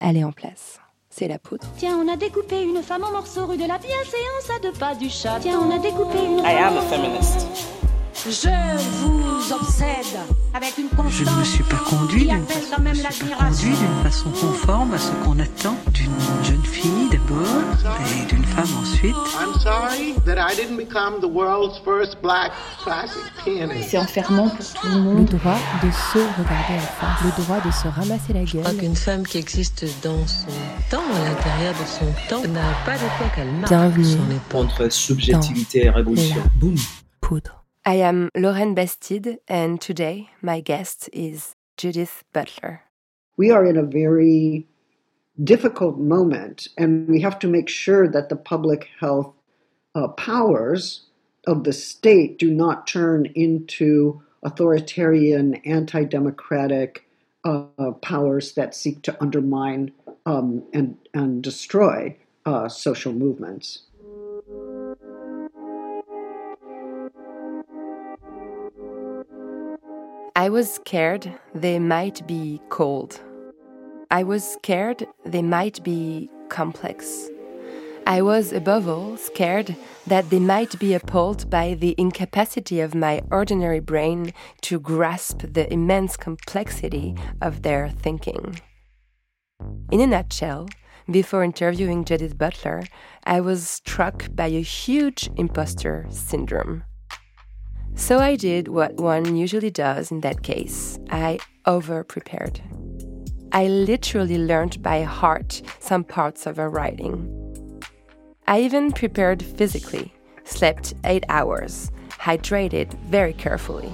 elle est en place. C'est la poudre. Tiens, on a découpé une femme en morceaux rue de la bienséance à deux pas du chat. Tiens, on a découpé une I am a feminist. Je vous obsède avec une constance Je ne me suis pas conduit d'une façon, conforme à ce qu'on attend d'une jeune fille d'abord et d'une femme ensuite. I'm sorry that I didn't become the world's first black classic pianist. C'est enfermant pour tout le Le monde. droit de se regarder en face, le droit de se ramasser la Je crois gueule. qu'une femme qui existe dans son temps, à l'intérieur de son temps, n'a pas de quoi qu'elle marque Bienvenue. son époque. entre subjectivité et révolution. La Boum. poudre. I am Lauren Bastide, and today my guest is Judith Butler. we are in a very difficult moment, and we have to make sure that the public health uh, powers of the state do not turn into authoritarian, anti democratic uh, powers that seek to undermine um, and, and destroy uh, social movements. I was scared they might be cold. I was scared they might be complex. I was above all scared that they might be appalled by the incapacity of my ordinary brain to grasp the immense complexity of their thinking. In a nutshell, before interviewing Judith Butler, I was struck by a huge imposter syndrome. So I did what one usually does in that case I over prepared. I literally learned by heart some parts of her writing. I even prepared physically, slept eight hours, hydrated very carefully.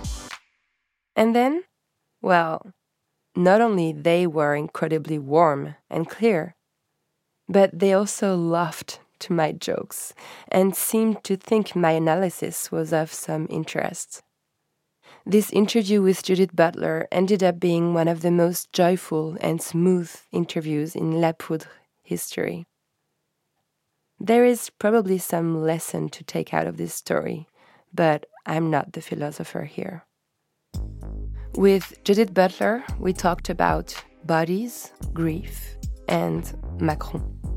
And then, well, not only they were incredibly warm and clear, but they also laughed to my jokes and seemed to think my analysis was of some interest. This interview with Judith Butler ended up being one of the most joyful and smooth interviews in La Poudre history. There is probably some lesson to take out of this story, but I'm not the philosopher here. With Judith Butler, we talked about bodies, grief, and Macron.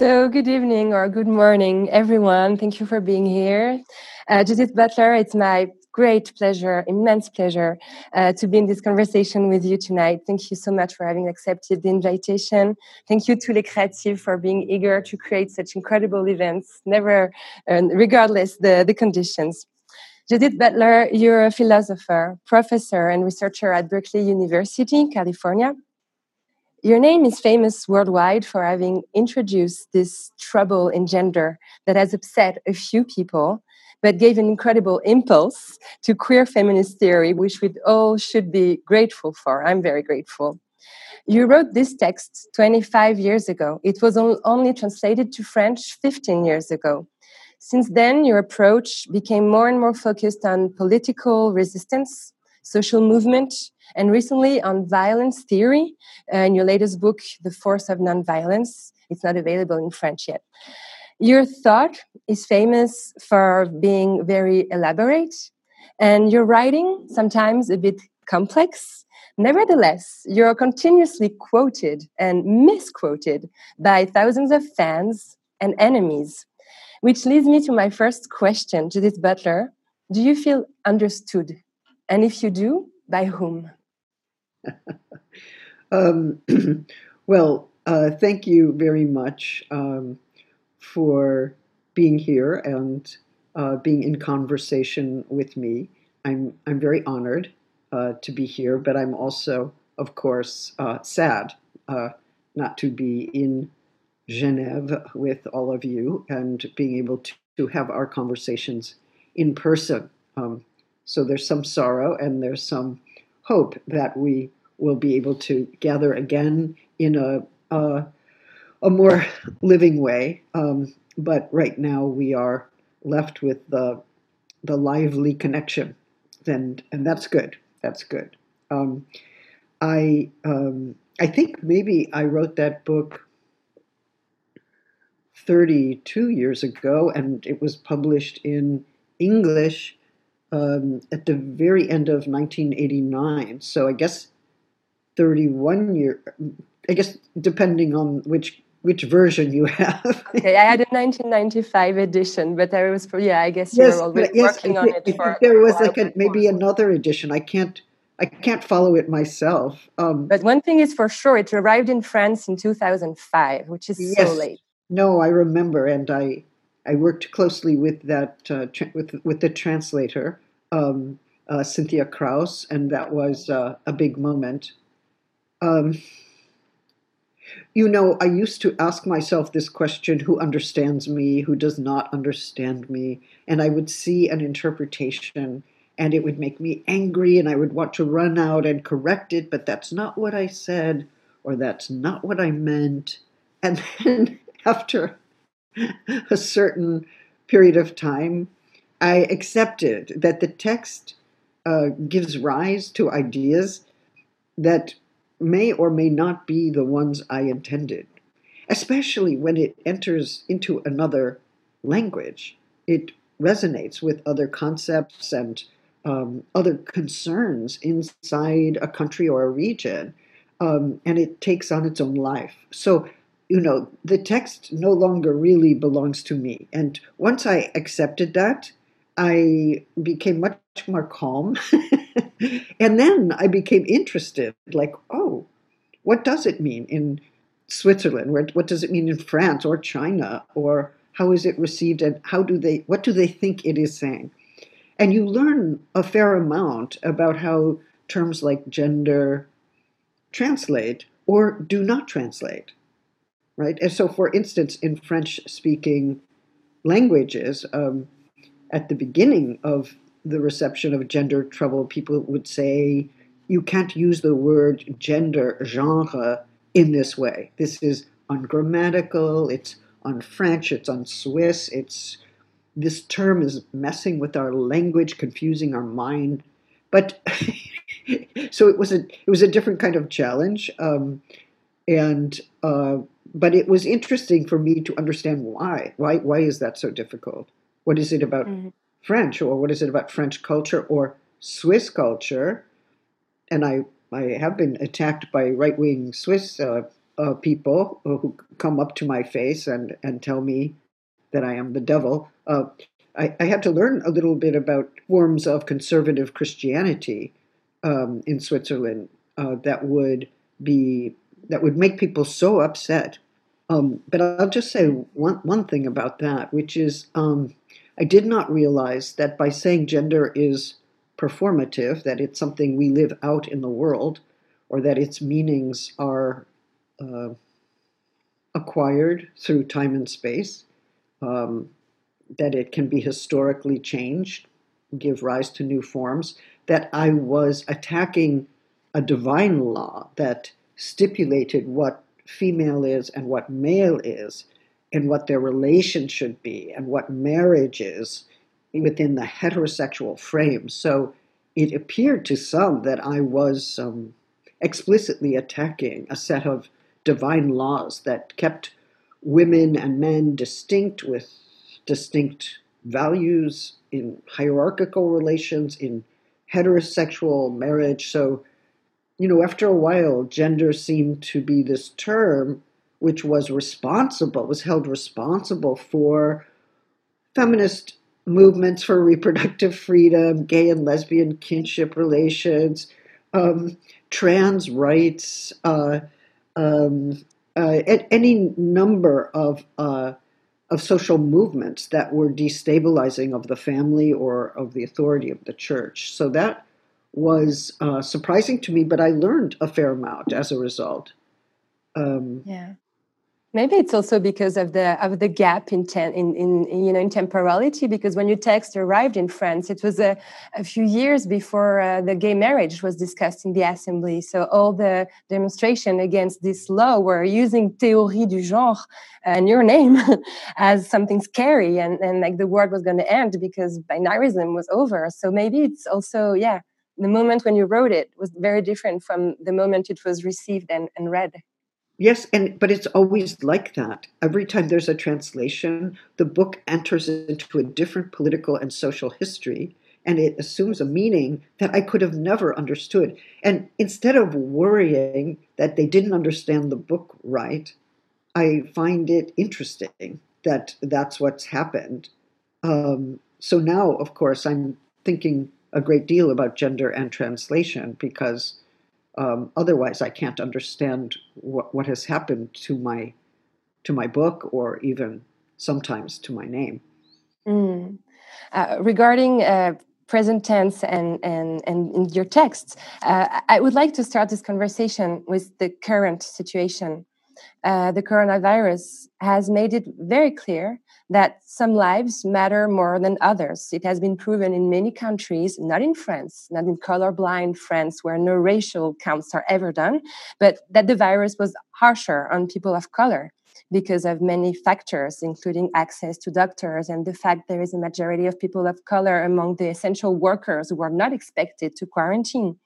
So, good evening or good morning, everyone. Thank you for being here. Uh, Judith Butler, it's my great pleasure, immense pleasure, uh, to be in this conversation with you tonight. Thank you so much for having accepted the invitation. Thank you to Les Créatives for being eager to create such incredible events, never, uh, regardless the, the conditions. Judith Butler, you're a philosopher, professor, and researcher at Berkeley University, California. Your name is famous worldwide for having introduced this trouble in gender that has upset a few people, but gave an incredible impulse to queer feminist theory, which we all should be grateful for. I'm very grateful. You wrote this text 25 years ago. It was only translated to French 15 years ago. Since then, your approach became more and more focused on political resistance, social movement, and recently on violence theory. In your latest book, The Force of Nonviolence, it's not available in French yet. Your thought is famous for being very elaborate, and your writing sometimes a bit complex. Nevertheless, you're continuously quoted and misquoted by thousands of fans and enemies, which leads me to my first question, Judith Butler. Do you feel understood? And if you do, by whom? Um, well, uh, thank you very much um, for being here and uh, being in conversation with me. I'm I'm very honored uh, to be here, but I'm also, of course, uh, sad uh, not to be in Geneva with all of you and being able to, to have our conversations in person. Um, so there's some sorrow and there's some hope that we will be able to gather again in a a, a more living way. Um, but right now we are left with the the lively connection, and and that's good. That's good. Um, I um, I think maybe I wrote that book 32 years ago, and it was published in English um, at the very end of 1989. So I guess 31 year I guess depending on which which version you have. okay, I had a 1995 edition, but there was yeah, I guess you were already yes, working on it. For, there was like a, maybe another edition. I can't I can't follow it myself. Um, but one thing is for sure, it arrived in France in 2005, which is yes, so late. No, I remember, and I I worked closely with that uh, tra- with with the translator um, uh, Cynthia Kraus, and that was uh, a big moment. Um, you know, I used to ask myself this question who understands me, who does not understand me? And I would see an interpretation and it would make me angry and I would want to run out and correct it, but that's not what I said or that's not what I meant. And then after a certain period of time, I accepted that the text uh, gives rise to ideas that may or may not be the ones I intended, especially when it enters into another language. It resonates with other concepts and um, other concerns inside a country or a region, um, and it takes on its own life. So, you know, the text no longer really belongs to me. And once I accepted that, I became much more calm. and then I became interested like, oh, what does it mean in Switzerland? What does it mean in France or China? Or how is it received and how do they what do they think it is saying? And you learn a fair amount about how terms like gender translate or do not translate, right? And so, for instance, in French speaking languages, um, at the beginning of the reception of gender trouble, people would say, you can't use the word gender, genre, in this way. This is ungrammatical, it's on French, it's on Swiss, it's this term is messing with our language, confusing our mind. But so it was a it was a different kind of challenge, um, and uh, but it was interesting for me to understand why why why is that so difficult? What is it about mm-hmm. French, or what is it about French culture or Swiss culture? And I I have been attacked by right wing Swiss uh, uh, people who come up to my face and and tell me that I am the devil. Uh, I, I, had to learn a little bit about forms of conservative Christianity um, in Switzerland uh, that would be that would make people so upset. Um, but I'll just say one one thing about that, which is um, I did not realize that by saying gender is performative, that it's something we live out in the world, or that its meanings are uh, acquired through time and space um, that it can be historically changed, give rise to new forms, that I was attacking a divine law that stipulated what female is and what male is, and what their relation should be, and what marriage is within the heterosexual frame. So it appeared to some that I was um, explicitly attacking a set of divine laws that kept women and men distinct with distinct values in hierarchical relations, in heterosexual marriage. So, you know, after a while, gender seemed to be this term which was responsible, was held responsible for feminist movements for reproductive freedom, gay and lesbian kinship relations, um, trans rights, uh, um, uh, any number of uh, of social movements that were destabilizing of the family or of the authority of the church. So that was uh, surprising to me, but I learned a fair amount as a result. Um, yeah. Maybe it's also because of the of the gap in, ten, in, in you know in temporality. Because when your text arrived in France, it was a, a few years before uh, the gay marriage was discussed in the assembly. So all the demonstration against this law were using théorie du genre and your name as something scary, and and like the world was going to end because binarism was over. So maybe it's also yeah the moment when you wrote it was very different from the moment it was received and, and read. Yes, and but it's always like that. Every time there's a translation, the book enters into a different political and social history. and it assumes a meaning that I could have never understood. And instead of worrying that they didn't understand the book right, I find it interesting that that's what's happened. Um, so now, of course, I'm thinking a great deal about gender and translation because um, otherwise I can't understand what, what has happened to my to my book or even sometimes to my name. Mm. Uh, regarding uh, present tense and, and, and in your texts, uh, I would like to start this conversation with the current situation. Uh, the coronavirus has made it very clear that some lives matter more than others. It has been proven in many countries, not in France, not in colorblind France, where no racial counts are ever done, but that the virus was harsher on people of color because of many factors, including access to doctors and the fact there is a majority of people of color among the essential workers who are not expected to quarantine.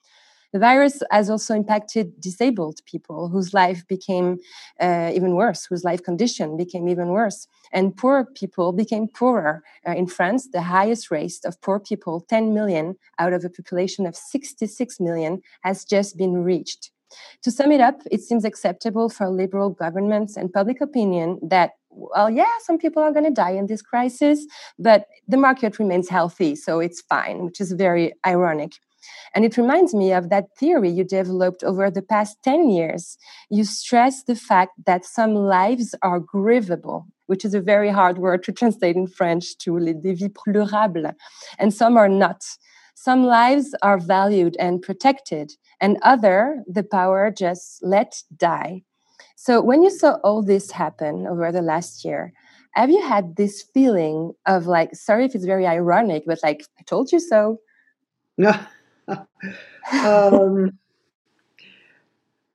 The virus has also impacted disabled people whose life became uh, even worse, whose life condition became even worse. And poor people became poorer. Uh, in France, the highest rate of poor people, 10 million out of a population of 66 million, has just been reached. To sum it up, it seems acceptable for liberal governments and public opinion that, well, yeah, some people are going to die in this crisis, but the market remains healthy, so it's fine, which is very ironic. And it reminds me of that theory you developed over the past 10 years. You stress the fact that some lives are grievable, which is a very hard word to translate in French to les vies pleurables, and some are not. Some lives are valued and protected, and other, the power just let die. So when you saw all this happen over the last year, have you had this feeling of like, sorry if it's very ironic, but like, I told you so? No. um,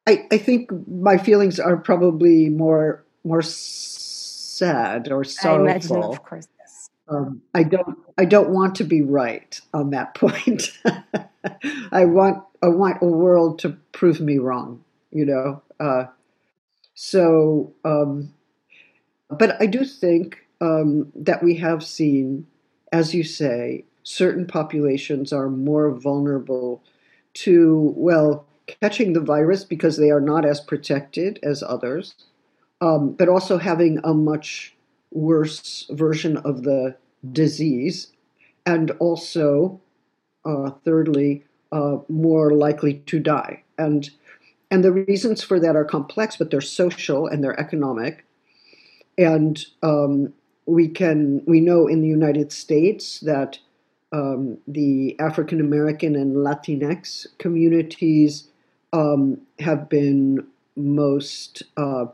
I, I think my feelings are probably more more sad or sorrowful. I imagine, of course. Yes. Um, I don't I don't want to be right on that point. I want I want a world to prove me wrong. You know. Uh, so, um, but I do think um, that we have seen, as you say, certain populations are more vulnerable to, well, catching the virus because they are not as protected as others, um, but also having a much worse version of the disease, and also, uh, thirdly, uh, more likely to die. And and the reasons for that are complex, but they're social and they're economic. And um, we can we know in the United States that um, the African American and Latinx communities um, have been most uh,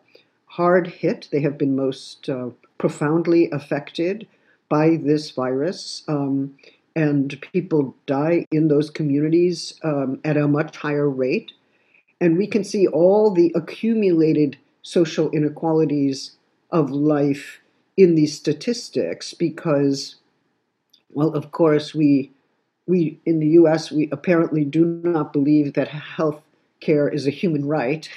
hard hit. They have been most uh, profoundly affected by this virus. Um, and people die in those communities um, at a much higher rate. And we can see all the accumulated social inequalities of life in these statistics because well, of course, we we in the U.S. we apparently do not believe that health care is a human right.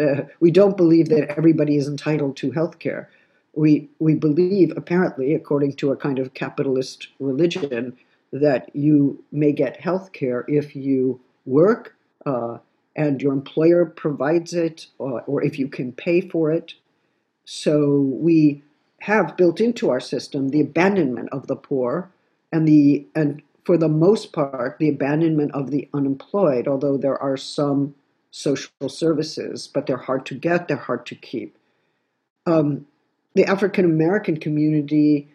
Uh, we don't believe that everybody is entitled to health care. We we believe, apparently, according to a kind of capitalist religion, that you may get health care if you work uh, and your employer provides it, or, or if you can pay for it. So we have built into our system the abandonment of the poor and the and for the most part the abandonment of the unemployed although there are some social services but they're hard to get they're hard to keep. Um, the african american community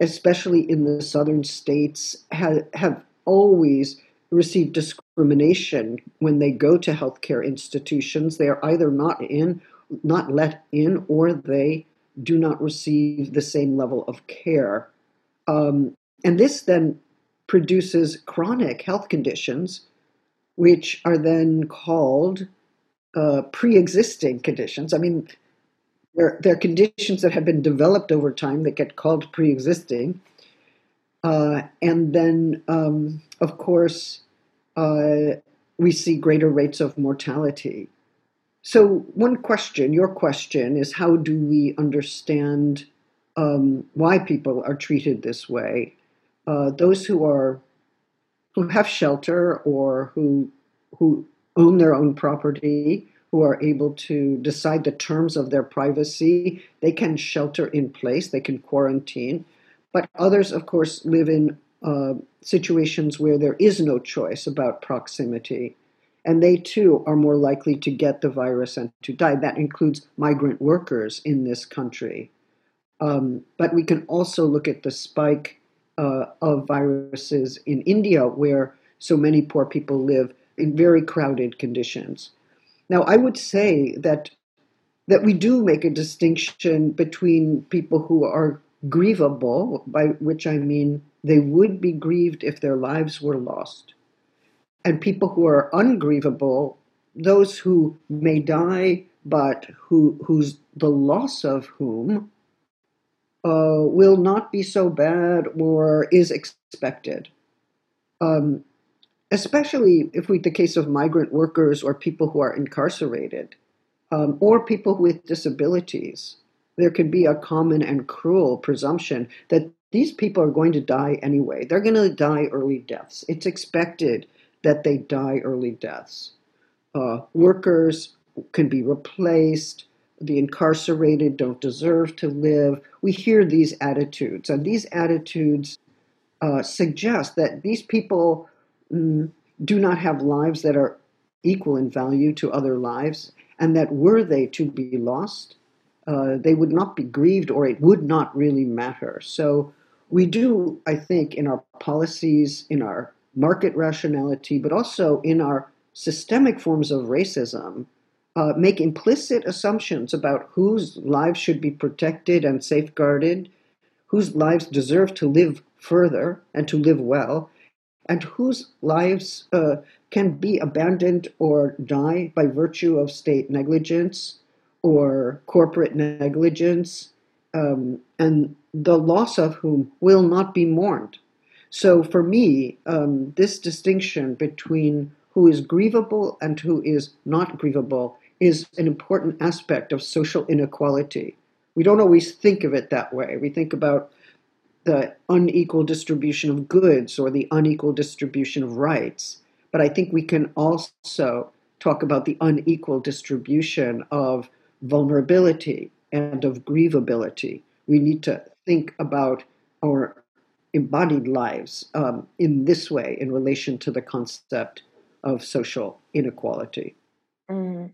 especially in the southern states have, have always received discrimination when they go to healthcare institutions. They are either not in not let in or they do not receive the same level of care. Um, and this then produces chronic health conditions, which are then called uh, pre existing conditions. I mean, they're, they're conditions that have been developed over time that get called pre existing. Uh, and then, um, of course, uh, we see greater rates of mortality. So, one question, your question, is how do we understand um, why people are treated this way? Uh, those who are who have shelter or who who own their own property, who are able to decide the terms of their privacy. They can shelter in place, they can quarantine. But others, of course, live in uh, situations where there is no choice about proximity. And they too are more likely to get the virus and to die. That includes migrant workers in this country. Um, but we can also look at the spike uh, of viruses in India, where so many poor people live in very crowded conditions. Now, I would say that that we do make a distinction between people who are grievable, by which I mean they would be grieved if their lives were lost, and people who are ungrievable, those who may die, but who whose the loss of whom uh, will not be so bad or is expected. Um, especially if we the case of migrant workers or people who are incarcerated um, or people with disabilities there can be a common and cruel presumption that these people are going to die anyway. They're going to die early deaths. It's expected that they die early deaths. Uh, workers can be replaced the incarcerated don't deserve to live we hear these attitudes and these attitudes uh, suggest that these people mm, do not have lives that are equal in value to other lives, and that were they to be lost, uh, they would not be grieved or it would not really matter. So we do, I think, in our policies, in our market rationality, but also in our systemic forms of racism, uh, make implicit assumptions about whose lives should be protected and safeguarded, whose lives deserve to live further and to live well, and whose lives uh, can be abandoned or die by virtue of state negligence or corporate negligence, um, and the loss of whom will not be mourned. So, for me, um, this distinction between who is grievable and who is not grievable is an important aspect of social inequality. We don't always think of it that way. We think about the unequal distribution of goods or the unequal distribution of rights. But I think we can also talk about the unequal distribution of vulnerability and of grievability. We need to think about our embodied lives um, in this way in relation to the concept of social inequality. Mm.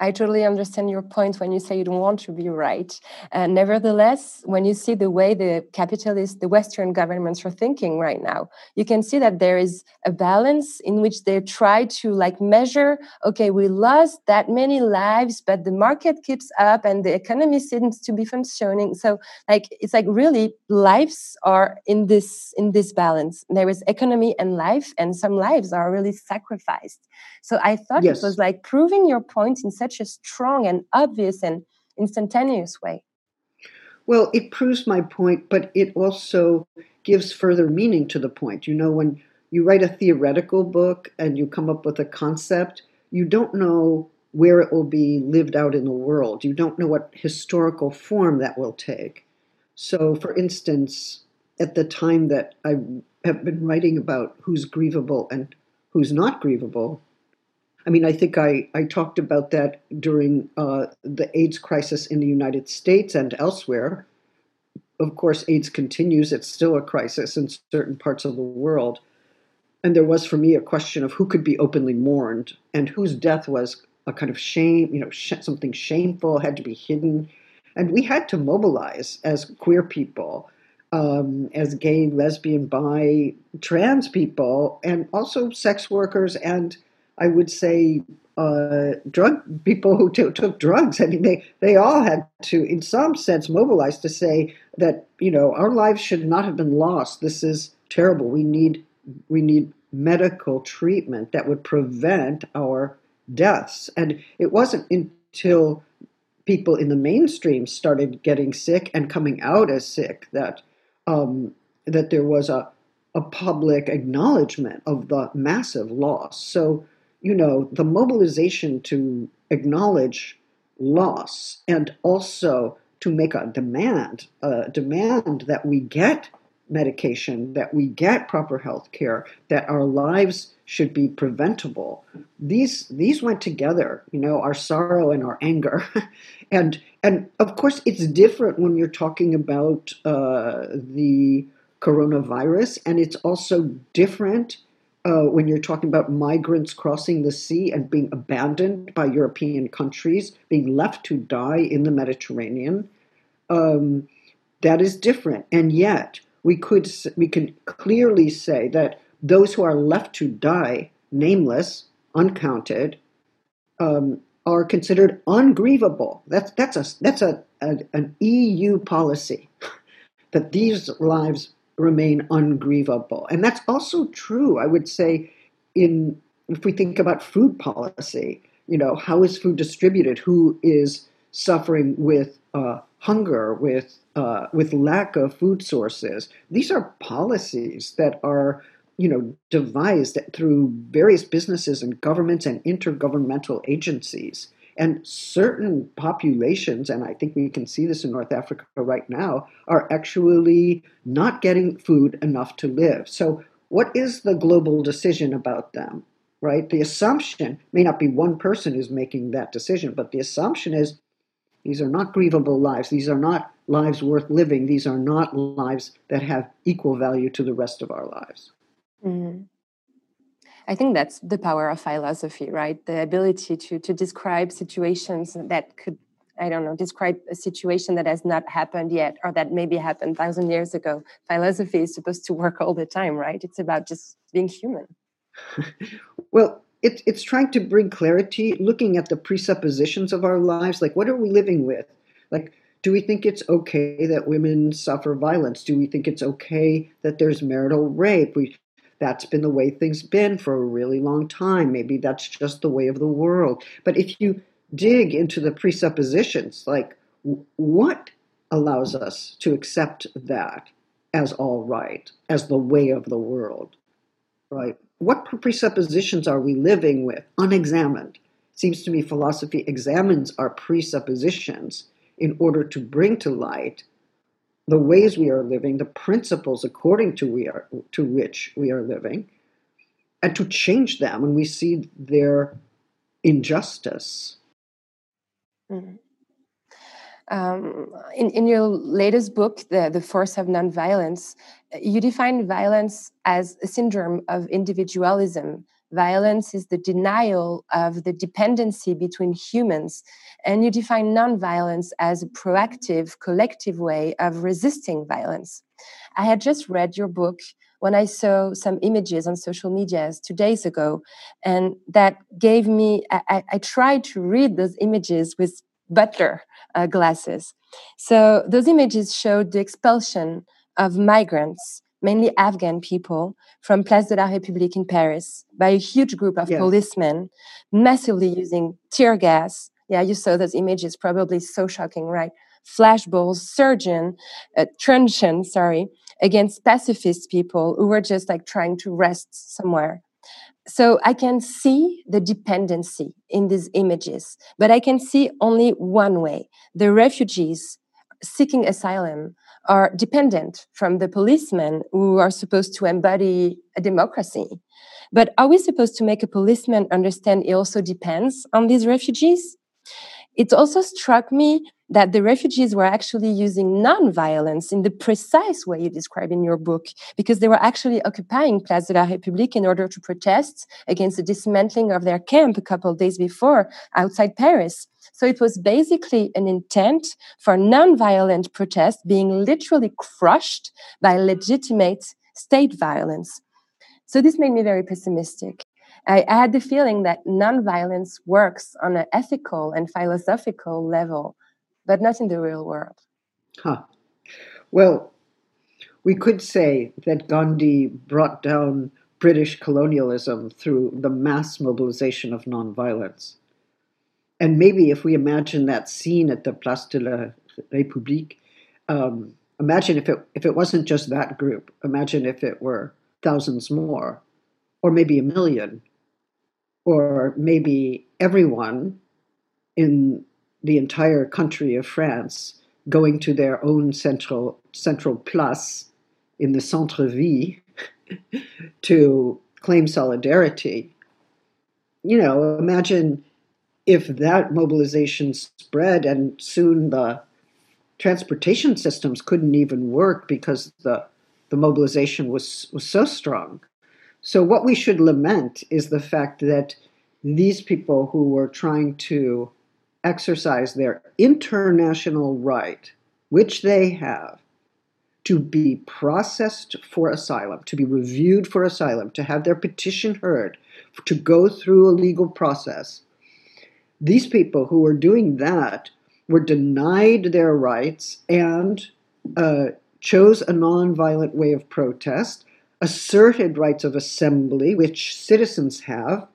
I totally understand your point when you say you don't want to be right. Uh, nevertheless, when you see the way the capitalist, the Western governments are thinking right now, you can see that there is a balance in which they try to like measure, okay, we lost that many lives, but the market keeps up and the economy seems to be functioning. So like it's like really lives are in this in this balance. There is economy and life, and some lives are really sacrificed. So I thought yes. it was like proving your point in such a strong and obvious and instantaneous way. Well, it proves my point, but it also gives further meaning to the point. You know, when you write a theoretical book and you come up with a concept, you don't know where it will be lived out in the world. You don't know what historical form that will take. So, for instance, at the time that I have been writing about who's grievable and who's not grievable, I mean, I think I, I talked about that during uh, the AIDS crisis in the United States and elsewhere. Of course, AIDS continues, it's still a crisis in certain parts of the world. And there was for me a question of who could be openly mourned and whose death was a kind of shame, you know, sh- something shameful, had to be hidden. And we had to mobilize as queer people, um, as gay, lesbian, bi, trans people, and also sex workers and I would say uh, drug people who t- took drugs. I mean, they they all had to, in some sense, mobilize to say that you know our lives should not have been lost. This is terrible. We need we need medical treatment that would prevent our deaths. And it wasn't until people in the mainstream started getting sick and coming out as sick that um, that there was a a public acknowledgement of the massive loss. So you know, the mobilization to acknowledge loss and also to make a demand, a demand that we get medication, that we get proper health care, that our lives should be preventable. These these went together, you know, our sorrow and our anger, and and of course it's different when you're talking about uh, the coronavirus, and it's also different uh, when you're talking about migrants crossing the sea and being abandoned by European countries, being left to die in the Mediterranean. Um, that is different, and yet we could we can clearly say that those who are left to die, nameless, uncounted, um, are considered ungrievable. That's that's a that's a, a an EU policy that these lives remain ungrievable, and that's also true. I would say in if we think about food policy, you know, how is food distributed? Who is suffering with uh, hunger, with uh, with lack of food sources? These are policies that are you know, devised through various businesses and governments and intergovernmental agencies. And certain populations, and I think we can see this in North Africa right now, are actually not getting food enough to live. So, what is the global decision about them? Right? The assumption may not be one person who's making that decision, but the assumption is these are not grievable lives. These are not lives worth living. These are not lives that have equal value to the rest of our lives. Mm. I think that's the power of philosophy, right? The ability to to describe situations that could, I don't know, describe a situation that has not happened yet or that maybe happened thousand years ago. Philosophy is supposed to work all the time, right? It's about just being human. well, it, it's trying to bring clarity, looking at the presuppositions of our lives. Like, what are we living with? Like, do we think it's okay that women suffer violence? Do we think it's okay that there's marital rape? We that's been the way things been for a really long time. Maybe that's just the way of the world. But if you dig into the presuppositions, like what allows us to accept that as all right, as the way of the world, right? What presuppositions are we living with unexamined? Seems to me philosophy examines our presuppositions in order to bring to light the ways we are living, the principles according to we are to which we are living, and to change them when we see their injustice. Mm. Um, in, in your latest book, the, the Force of Nonviolence, you define violence as a syndrome of individualism Violence is the denial of the dependency between humans. And you define nonviolence as a proactive, collective way of resisting violence. I had just read your book when I saw some images on social media two days ago, and that gave me, I, I tried to read those images with Butler uh, glasses. So those images showed the expulsion of migrants mainly Afghan people, from Place de la République in Paris by a huge group of yes. policemen, massively using tear gas. Yeah, you saw those images, probably so shocking, right? Flashballs, surgeon, uh, truncheon, sorry, against pacifist people who were just like trying to rest somewhere. So I can see the dependency in these images, but I can see only one way. The refugees seeking asylum are dependent from the policemen who are supposed to embody a democracy. But are we supposed to make a policeman understand it also depends on these refugees? It also struck me that the refugees were actually using non-violence in the precise way you describe in your book, because they were actually occupying Place de la République in order to protest against the dismantling of their camp a couple of days before outside Paris. So it was basically an intent for non-violent protest being literally crushed by legitimate state violence. So this made me very pessimistic. I, had the feeling that non-violence works on an ethical and philosophical level, but not in the real world. Huh. Well, we could say that Gandhi brought down British colonialism through the mass mobilization of nonviolence. And maybe if we imagine that scene at the Place de la République, um, imagine if it if it wasn't just that group. Imagine if it were thousands more, or maybe a million, or maybe everyone in the entire country of France going to their own central central place in the centre ville to claim solidarity. You know, imagine if that mobilization spread and soon the transportation systems couldn't even work because the the mobilization was was so strong. So what we should lament is the fact that these people who were trying to exercise their international right, which they have, to be processed for asylum, to be reviewed for asylum, to have their petition heard, to go through a legal process. These people who were doing that were denied their rights and uh, chose a nonviolent way of protest, asserted rights of assembly, which citizens have.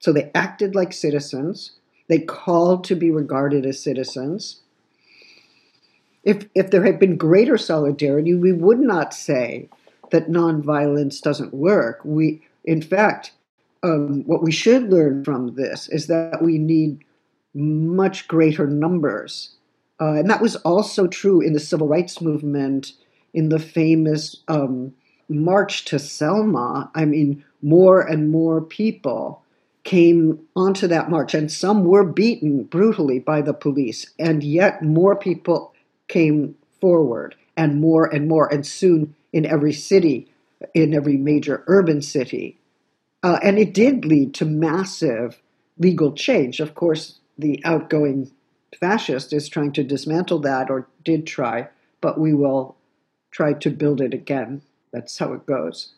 So they acted like citizens. They called to be regarded as citizens. If, if there had been greater solidarity, we would not say that nonviolence doesn't work. We, in fact, um, what we should learn from this is that we need much greater numbers. Uh, and that was also true in the civil rights movement in the famous um, March to Selma. I mean, more and more people came onto that march, and some were beaten brutally by the police, and yet more people came forward, and more and more, and soon in every city, in every major urban city. Uh, and it did lead to massive legal change. Of course, the outgoing fascist is trying to dismantle that, or did try, but we will try to build it again. That's how it goes.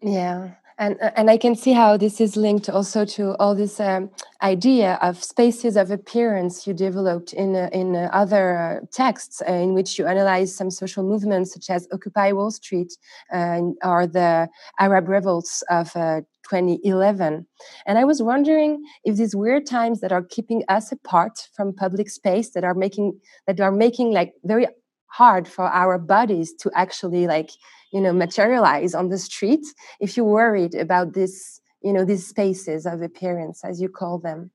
Yeah and uh, and I can see how this is linked also to all this um, idea of spaces of appearance you developed in uh, in uh, other uh, texts uh, in which you analyze some social movements such as Occupy Wall Street uh, or the Arab revolts of 2011. And I was wondering if these weird times that are keeping us apart from public space that are making that are making like very hard for our bodies to actually like you know materialize on the street if you're worried about this you know these spaces of appearance as you call them.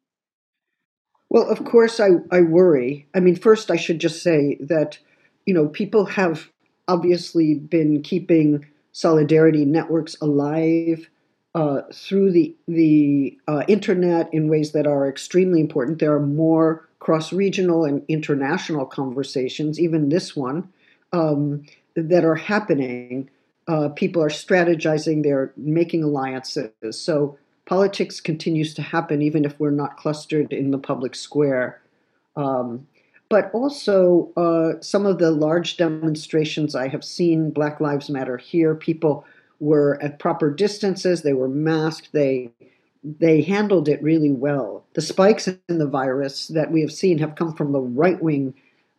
Well of course i i worry. I mean first i should just say that you know people have obviously been keeping solidarity networks alive uh, through the the uh, internet in ways that are extremely important. There are more cross regional and international conversations, even this one, um, that are happening. Uh, people are strategizing, they're making alliances. So politics continues to happen even if we're not clustered in the public square. Um, but also, uh, some of the large demonstrations I have seen, Black Lives Matter here, people were at proper distances, they were masked, they they handled it really well. The spikes in the virus that we have seen have come from the right wing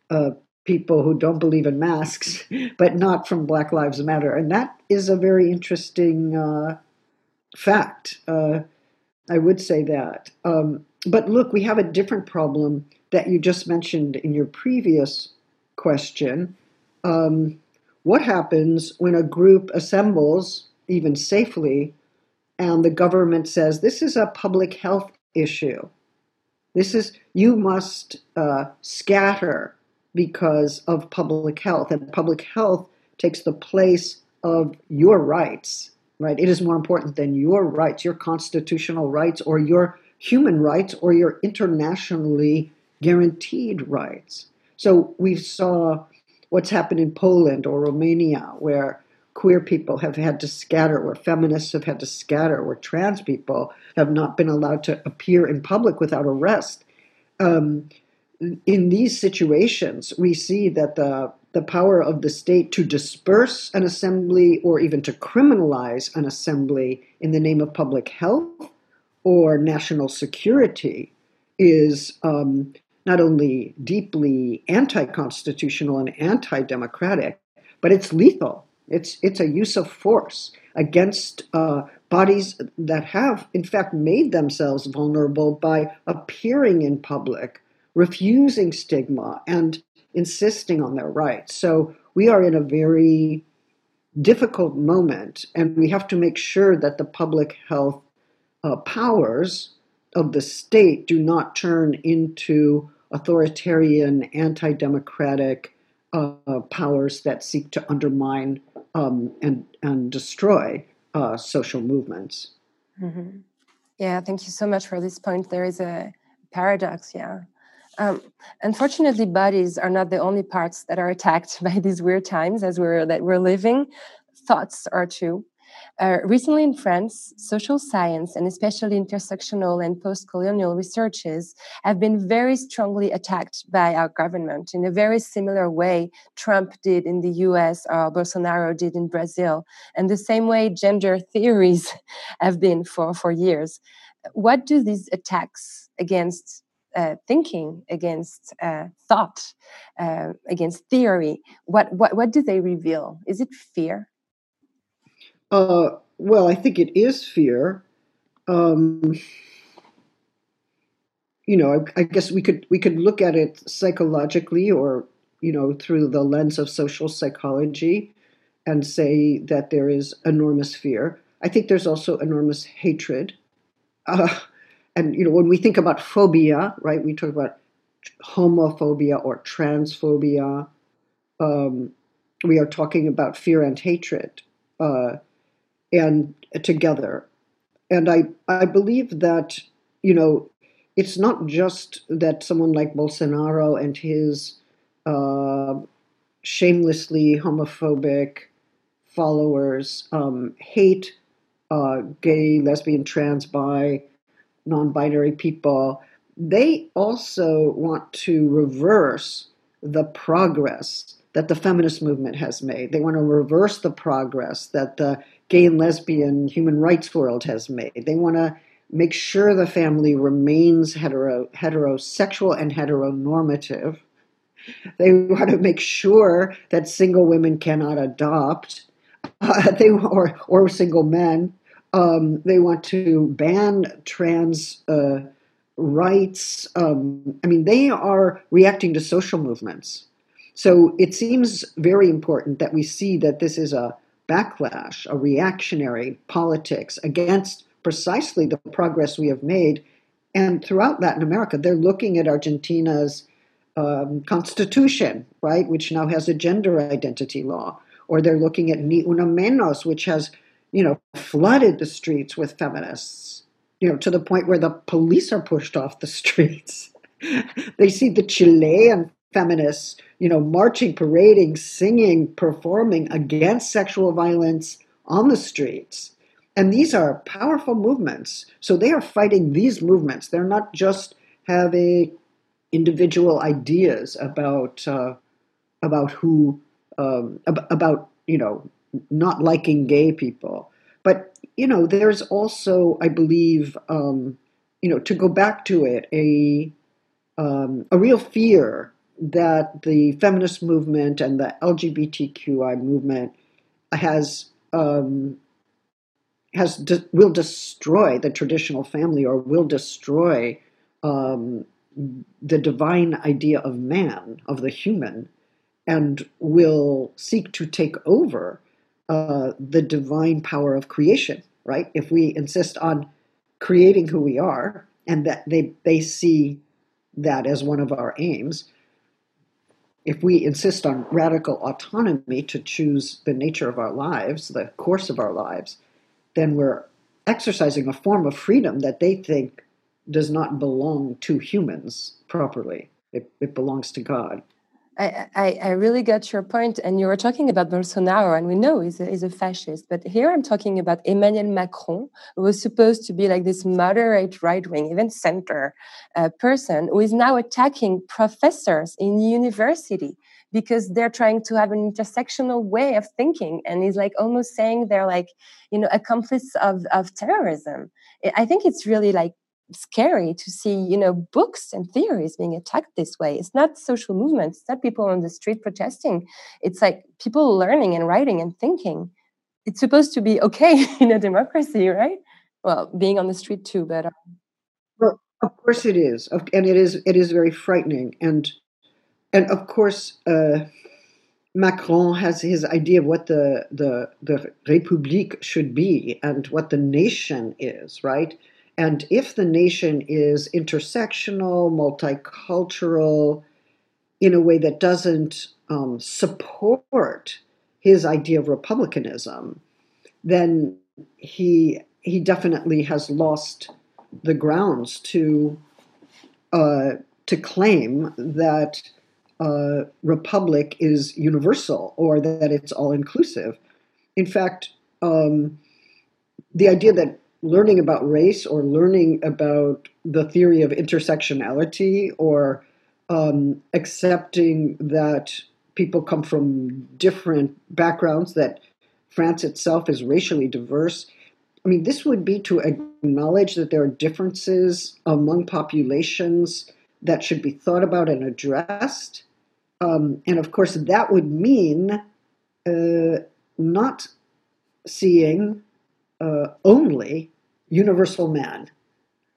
uh, people who don't believe in masks, but not from Black Lives Matter. And that is a very interesting uh, fact. Uh, I would say that. Um, but look, we have a different problem that you just mentioned in your previous question. Um, what happens when a group assembles, even safely, and the government says this is a public health issue? This is, you must uh, scatter because of public health, and public health takes the place of your rights, right? It is more important than your rights, your constitutional rights, or your human rights, or your internationally guaranteed rights. So we saw what's happened in Poland or Romania, where queer people have had to scatter, where feminists have had to scatter, where trans people have not been allowed to appear in public without arrest. Um, in these situations, we see that the the power of the state to disperse an assembly or even to criminalize an assembly in the name of public health or national security is um, not only deeply anti-constitutional and anti-democratic, but it's lethal. It's it's a use of force against uh, bodies that have, in fact, made themselves vulnerable by appearing in public, refusing stigma, and insisting on their rights. So we are in a very difficult moment, and we have to make sure that the public health uh, powers of the state do not turn into authoritarian, anti democratic uh, powers that seek to undermine um, and and destroy uh, social movements. Mm-hmm. Yeah, thank you so much for this point. There is a paradox, yeah. Um, unfortunately, bodies are not the only parts that are attacked by these weird times as we're that we're living. Thoughts are too. Uh, recently in France, social science and especially intersectional and post colonial researches have been very strongly attacked by our government in a very similar way Trump did in the US or Bolsonaro did in Brazil, and the same way gender theories have been for, for years. What do these attacks against uh, thinking, against uh, thought, uh, against theory, what, what, what do they reveal? Is it fear? Uh, well, I think it is fear. Um, you know, I, I, guess we could we could look at it psychologically, or you know, through the lens of social psychology, and say that there is enormous fear. I think there's also enormous hatred. Uh, and you know, when we think about phobia, right? We talk about homophobia or transphobia. Um, we are talking about fear and hatred. Uh, and together. And I, I believe that, you know, it's not just that someone like Bolsonaro and his uh, shamelessly homophobic followers um, hate uh, gay, lesbian, trans, bi, non binary people. They also want to reverse the progress that the feminist movement has made. They want to reverse the progress that the gay and lesbian human rights world has made. They want to make sure the family remains hetero, heterosexual and heteronormative. They want to make sure that single women cannot adopt, uh, they or or single men. Um, they want to ban trans uh, rights. Um, I mean, they are reacting to social movements. So it seems very important that we see that this is a backlash, a reactionary politics against precisely the progress we have made. And throughout Latin America, they're looking at Argentina's um, constitution, right, which now has a gender identity law, or they're looking at Ni Una Menos, which has, you know, flooded the streets with feminists, you know, to the point where the police are pushed off the streets. they see the Chilean feminists, you know, marching, parading, singing, performing against sexual violence on the streets. And these are powerful movements. So they are fighting these movements. They're not just having individual ideas about uh, about who um, ab- about you know not liking gay people, but you know there's also I believe um, you know to go back to it a um, a real fear that the feminist movement and the LGBTQI movement has um, has de- will destroy the traditional family or will destroy um, the divine idea of man of the human and will seek to take over uh, the divine power of creation right? If we insist on creating who we are and that they they see that as one of our aims if we insist on radical autonomy to choose the nature of our lives, the course of our lives, then we're exercising a form of freedom that they think does not belong to humans properly. It, it belongs to God. I, I, really got your point, and you were talking about Bolsonaro, and we know he's a, he's a fascist. But here I'm talking about Emmanuel Macron, who was supposed to be like this moderate right wing, even center uh, person, who is now attacking professors in university because they're trying to have an intersectional way of thinking, and he's like almost saying they're like, you know, accomplice of of terrorism. I think it's really like scary to see you know books and theories being attacked this way. It's not social movements it's not people on the street protesting. It's like people learning and writing and thinking. It's supposed to be okay in a democracy right? Well being on the street too but um, well of course it is. And it is it is very frightening. And and of course uh, Macron has his idea of what the the the République should be and what the nation is, right? And if the nation is intersectional, multicultural, in a way that doesn't um, support his idea of republicanism, then he he definitely has lost the grounds to uh, to claim that uh, republic is universal or that it's all inclusive. In fact, um, the idea that learning about race or learning about the theory of intersectionality or um, accepting that people come from different backgrounds, that France itself is racially diverse. I mean, this would be to acknowledge that there are differences among populations that should be thought about and addressed. Um, and of course, that would mean uh, not seeing uh, only universal man,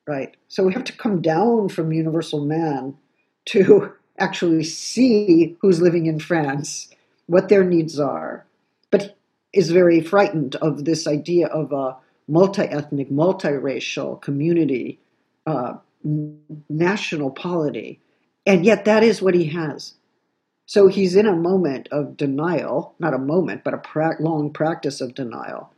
right? So we have to come down from universal man to actually see who's living in France, what their needs are, but is very frightened of this idea of a multi-ethnic, multiracial community, uh, national polity, and yet that is what he has. So he's in a moment of denial, not a moment, but a pra- long practice of denial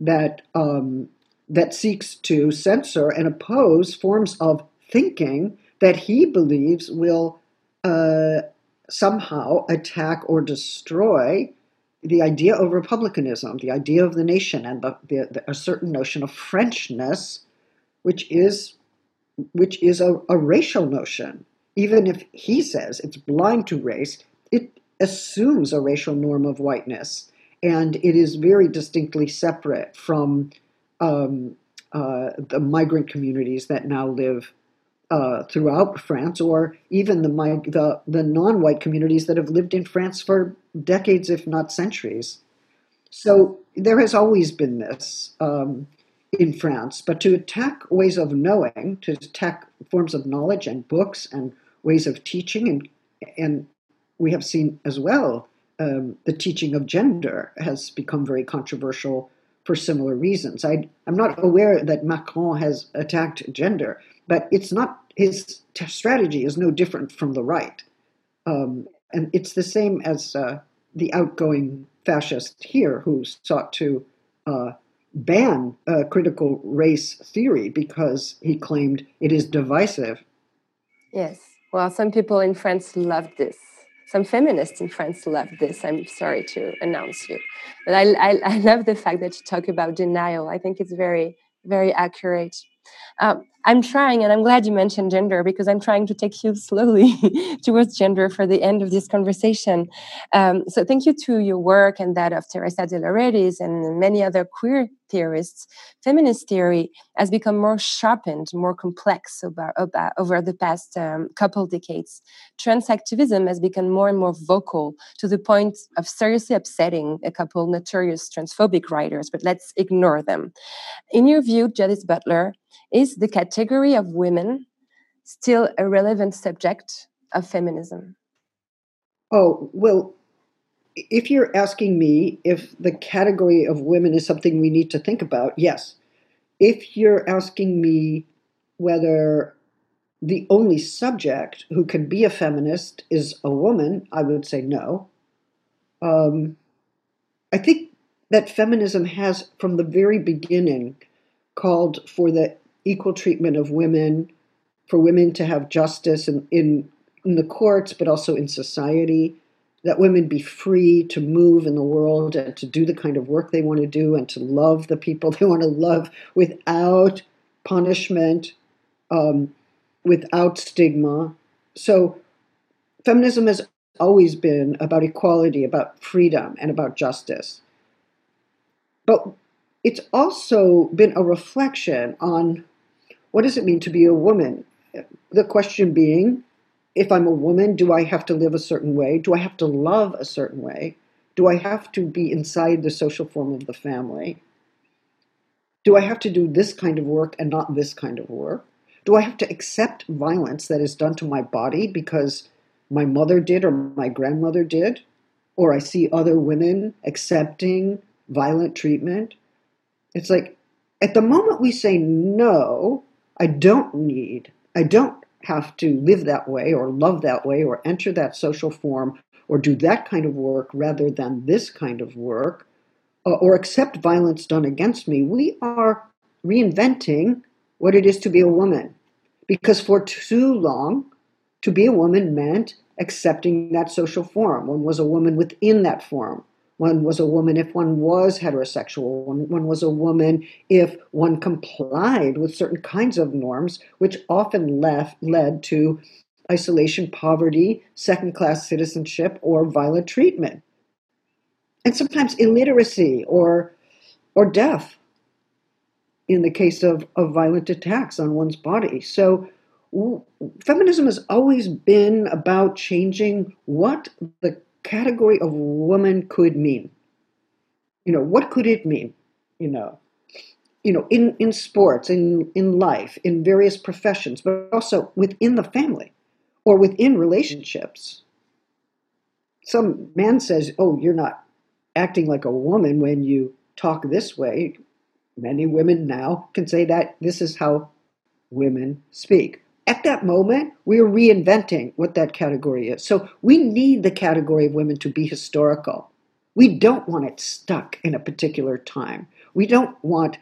that um, that seeks to censor and oppose forms of thinking that he believes will uh, somehow attack or destroy the idea of republicanism, the idea of the nation, and the, the, the, a certain notion of Frenchness, which is which is a, a racial notion. Even if he says it's blind to race, it assumes a racial norm of whiteness, and it is very distinctly separate from um, uh, the migrant communities that now live uh, throughout France, or even the, the, the non-white communities that have lived in France for decades, if not centuries. So there has always been this um, in France, but to attack ways of knowing, to attack forms of knowledge and books and ways of teaching, and and we have seen as well um, the teaching of gender has become very controversial for similar reasons. I, am not aware that Macron has attacked gender, but it's not his t- strategy is no different from the right, um, and it's the same as uh, the outgoing fascist here who sought to uh, ban uh, critical race theory because he claimed it is divisive. Yes. Well, some people in France love this some feminists in France love this. I'm sorry to announce you, but I, I, I love the fact that you talk about denial. I think it's very, very accurate. Um, I'm trying, and I'm glad you mentioned gender because I'm trying to take you slowly towards gender for the end of this conversation. Um, so, thank you to your work and that of Teresa de Lauretis and many other queer theorists. Feminist theory has become more sharpened, more complex about, about, over the past um, couple decades. Trans activism has become more and more vocal to the point of seriously upsetting a couple notorious transphobic writers, but let's ignore them. In your view, Judith Butler, is the category of women still a relevant subject of feminism? Oh, well, if you're asking me if the category of women is something we need to think about, yes. If you're asking me whether the only subject who can be a feminist is a woman, I would say no. Um, I think that feminism has, from the very beginning, called for the equal treatment of women, for women to have justice in, in, in the courts, but also in society, that women be free to move in the world and to do the kind of work they want to do and to love the people they want to love without punishment, um, without stigma. So, feminism has always been about equality, about freedom, and about justice. But it's also been a reflection on what does it mean to be a woman? The question being, if I'm a woman, do I have to live a certain way? Do I have to love a certain way? Do I have to be inside the social form of the family? Do I have to do this kind of work and not this kind of work? Do I have to accept violence that is done to my body because my mother did or my grandmother did? Or I see other women accepting violent treatment? It's like, at the moment we say no, I don't need, I don't have to live that way or love that way or enter that social form or do that kind of work rather than this kind of work, uh, or accept violence done against me, we are reinventing what it is to be a woman. Because for too long, to be a woman meant accepting that social form. One was a woman within that form. One was a woman if one was heterosexual. One, was a woman if one complied with certain kinds of norms, which often left, led to isolation, poverty, second class citizenship, or violent treatment. And sometimes illiteracy or, or death in the case of, of violent attacks on one's body. So, feminism has always been about changing what the category of woman could mean. You know, what could it mean? You know, you know, in, in sports, in, in life, in various professions, but also within the family or within relationships. Some man says, Oh, you're not acting like a woman when you talk this way. Many women now can say that this is how women speak at that moment, we are reinventing what that category is. So we need the category of women to be historical. We don't want it stuck in a particular time. We don't want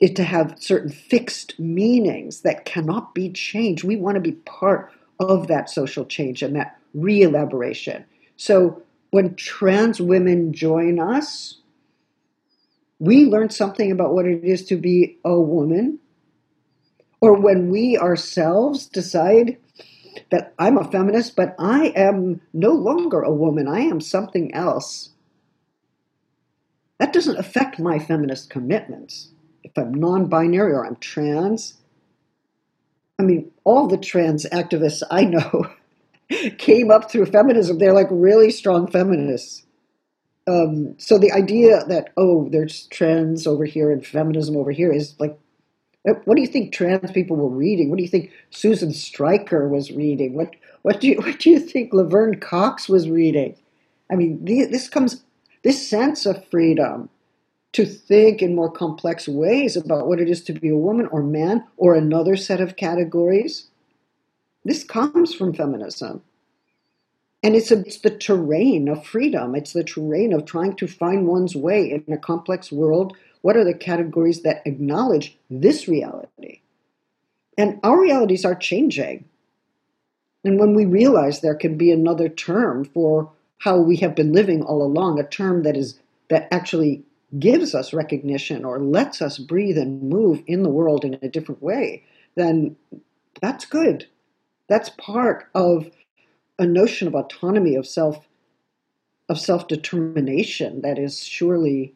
it to have certain fixed meanings that cannot be changed. We want to be part of that social change and that re elaboration. So when trans women join us, we learn something about what it is to be a woman or when we ourselves decide that I'm a feminist, but I am no longer a woman, I am something else. That doesn't affect my feminist commitments. If I'm non binary or I'm trans, I mean, all the trans activists I know came up through feminism. They're like really strong feminists. Um, so the idea that, oh, there's trans over here and feminism over here is like Uh, what do you think trans people were reading? What do you think Susan Stryker was reading? What what do you what do you think Laverne Cox was reading? I mean, this comes this sense of freedom to think in more complex ways about what it is to be a woman or man or another set of categories. This comes from feminism. And it's, a, it's the terrain of freedom. It's the terrain of trying to find one's way in a complex world what are the categories that acknowledge this reality? And our realities are changing. And when we realize there can be another term for how we have been living all along, a term that is that actually gives us recognition or lets us breathe and move in the world in a different way, then that's good. That's part of a notion of autonomy, of self, of self-determination that is surely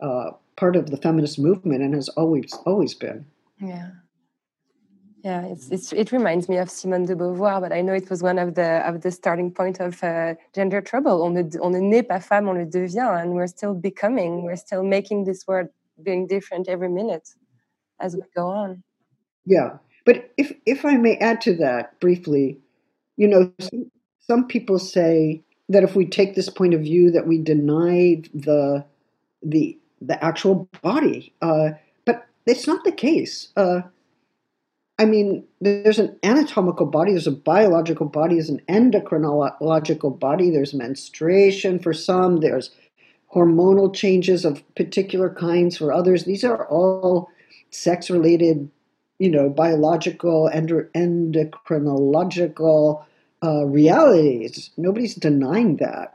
uh, part of the feminist movement and has always always been. Yeah. Yeah, it's, it's, it reminds me of Simone de Beauvoir, but I know it was one of the of the starting point of uh, gender trouble. On ne, on ne naît pas femme, on le devient, and we're still becoming. We're still making this world being different every minute as we go on. Yeah, but if if I may add to that briefly, you know, some, some people say that if we take this point of view, that we deny the the the actual body. Uh, but it's not the case. Uh, I mean, there's an anatomical body, there's a biological body, there's an endocrinological body, there's menstruation for some, there's hormonal changes of particular kinds for others. These are all sex related, you know, biological, endocrinological uh, realities. Nobody's denying that.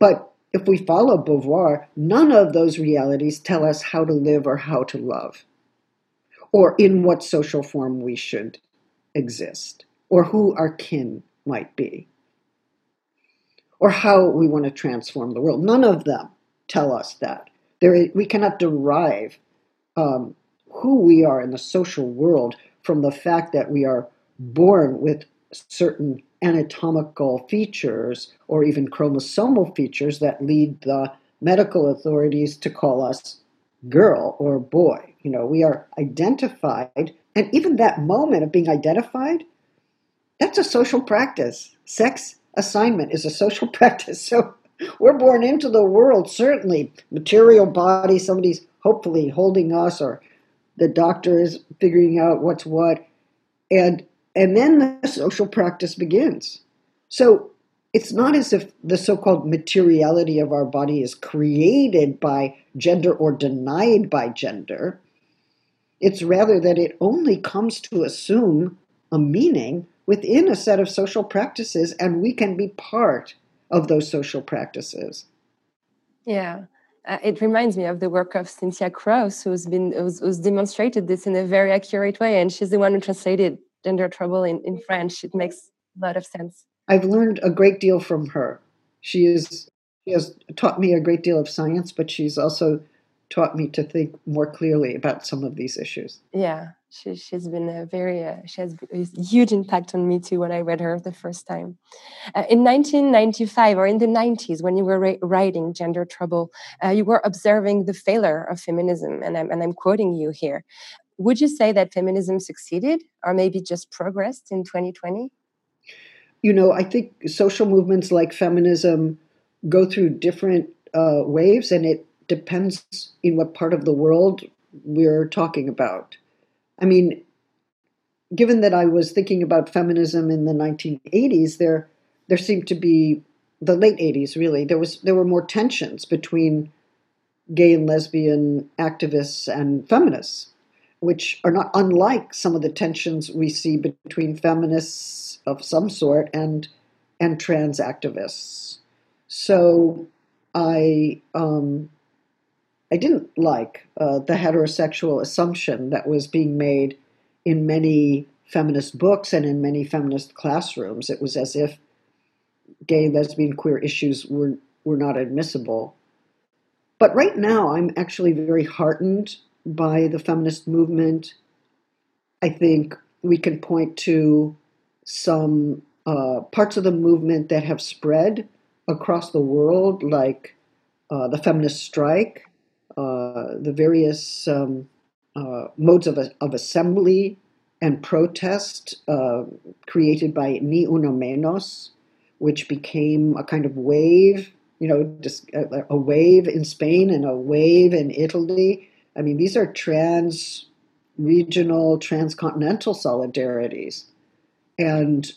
But if we follow Beauvoir, none of those realities tell us how to live or how to love, or in what social form we should exist, or who our kin might be, or how we want to transform the world. None of them tell us that. There, we cannot derive um, who we are in the social world from the fact that we are born with certain anatomical features or even chromosomal features that lead the medical authorities to call us girl or boy. You know, we are identified, and even that moment of being identified, that's a social practice. Sex assignment is a social practice. So we're born into the world, certainly, material body, somebody's hopefully holding us, or the doctor is figuring out what's what. And and then the social practice begins. So it's not as if the so-called materiality of our body is created by gender or denied by gender. It's rather that it only comes to assume a meaning within a set of social practices, and we can be part of those social practices. Yeah. Uh, it reminds me of the work of Cynthia Kraus, who's been who's, who's, demonstrated this in a very accurate way, and she's the one who translated Gender Trouble in, in French. It makes a lot of sense. I've learned a great deal from her. She is she has taught me a great deal of science, but she's also taught me to think more clearly about some of these issues. Yeah, she, she's been a very uh, she has a huge impact on me too when I read her the first time. Uh, in 1995 or in the 90s, when you were writing Gender Trouble, uh, you were observing the failure of feminism, and I'm and I'm quoting you here. Would you say that feminism succeeded, or maybe just progressed in 2020? You know, I think social movements like feminism go through different uh, waves, and it depends in what part of the world we're talking about. I mean, given that I was thinking about feminism in the 1980s, there there seemed to be the late 80s really. There was there were more tensions between gay and lesbian activists and feminists, which are not unlike some of the tensions we see between feminists of some sort and and trans activists. So I um, I didn't like uh, the heterosexual assumption that was being made in many feminist books and in many feminist classrooms. It was as if gay, lesbian, queer issues were, were not admissible. But right now, I'm actually very heartened by the feminist movement. I think we can point to some uh, parts of the movement that have spread across the world, like uh, the feminist strike, uh, the various um, uh, modes of, of assembly and protest uh, created by Ni Una Menos, which became a kind of wave, you know, just a, a wave in Spain and a wave in Italy. I mean, these are trans regional, transcontinental solidarities. And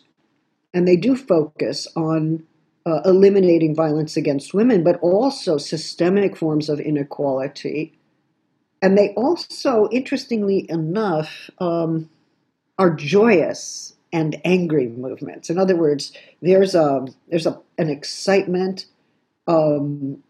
and they do focus on uh, eliminating violence against women, but also systemic forms of inequality. And they also, interestingly enough, um, are joyous and angry movements. In other words, there's a there's a, an excitement um,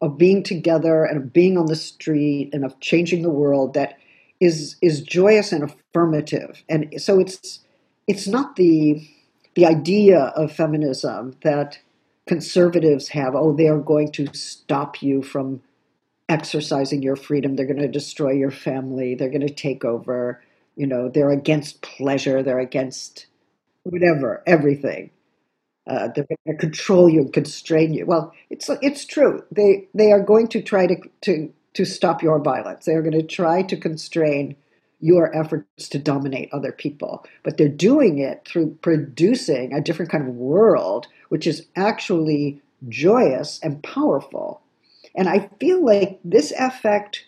of being together and of being on the street and of changing the world that is is joyous and affirmative. And so it's it's not the the idea of feminism that conservatives have oh, they are going to stop you from exercising your freedom. They're going to destroy your family. They're going to take over. You know, they're against pleasure. They're against whatever, everything. Uh, they're going to control you and constrain you. Well, it's it's true. They they are going to try to to to stop your violence. They are going to try to constrain your efforts to dominate other people. But they're doing it through producing a different kind of world, which is actually joyous and powerful. And I feel like this effect,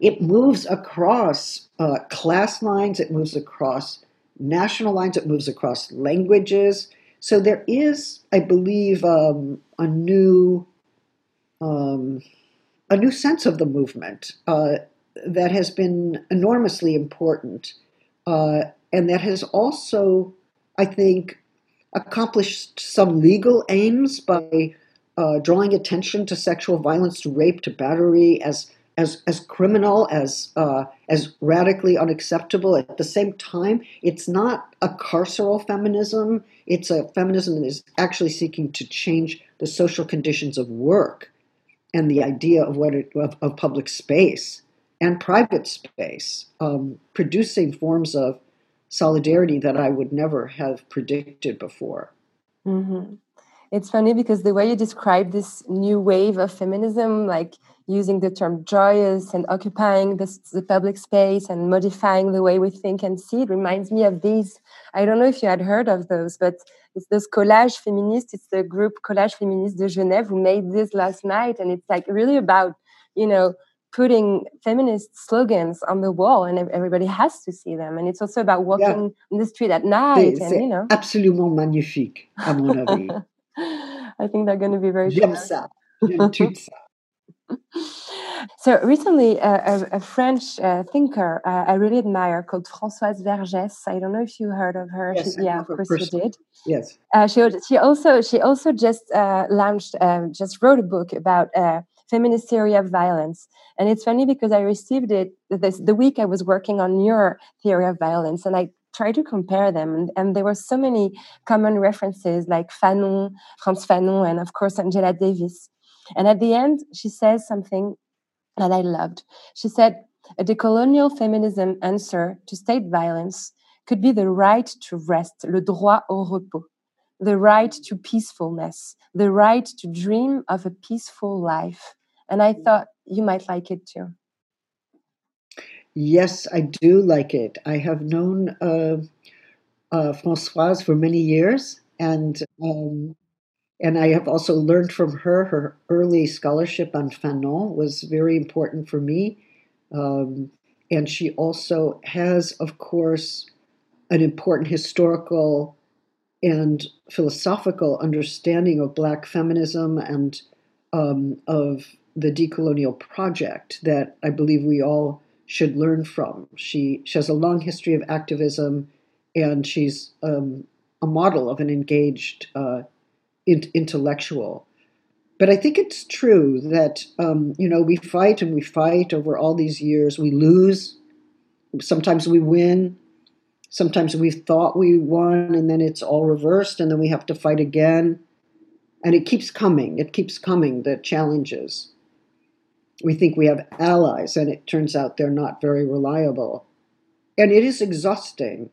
it moves across uh, class lines, it moves across national lines, it moves across languages. So there is, I believe, um, a new um, a new sense of the movement. Uh, that has been enormously important uh, and that has also, I think, accomplished some legal aims by uh, drawing attention to sexual violence, to rape, to battery as as as criminal, as uh, as radically unacceptable. At the same time, it's not a carceral feminism. It's a feminism that is actually seeking to change the social conditions of work and the idea of what it, of, of public space and private space, um, producing forms of solidarity that I would never have predicted before. Mm-hmm. It's funny because the way you describe this new wave of feminism, like using the term joyous and occupying the, the public space and modifying the way we think and see, it reminds me of these. I don't know if you had heard of those, but it's those collage feminists. It's the group Collage Féministe de Genève who made this last night, and it's like really about you know putting feminist slogans on the wall and everybody has to see them and it's also about walking yeah. in the street at night and you know absolument magnifique à mon avis I think they're going to be very. J'aime ça. J'aime tout ça. So recently, uh, a, a, French uh, thinker uh, I really admire called Françoise Vergès. I don't know if you heard of her. Yes, she, yeah, of course person. you did. Yes. Uh, she she also she also just uh, launched um, just wrote a book about uh, feminist theory of violence, and it's funny because I received it this, the week I was working on your theory of violence, and I tried to compare them, and, and there were so many common references like Fanon, Frantz Fanon, and of course Angela Davis. And at the end, she says something that I loved. She said, a decolonial feminism answer to state violence could be the right to rest, le droit au repos, the right to peacefulness, the right to dream of a peaceful life. And I thought you might like it too. Yes, I do like it. I have known uh, uh, Françoise for many years, and um, and I have also learned from her. Her early scholarship on Fanon was very important for me. Um, and she also has, of course, an important historical and philosophical understanding of Black feminism and um, of the decolonial project that I believe we all should learn from. She, she has a long history of activism and she's um, a model of an engaged uh, in- intellectual. But I think it's true that um, you know we fight and we fight over all these years. We lose. Sometimes we win. Sometimes we thought we won, and then it's all reversed, and then we have to fight again. And it keeps coming. It keeps coming. The challenges. We think we have allies, and it turns out they're not very reliable. And it is exhausting.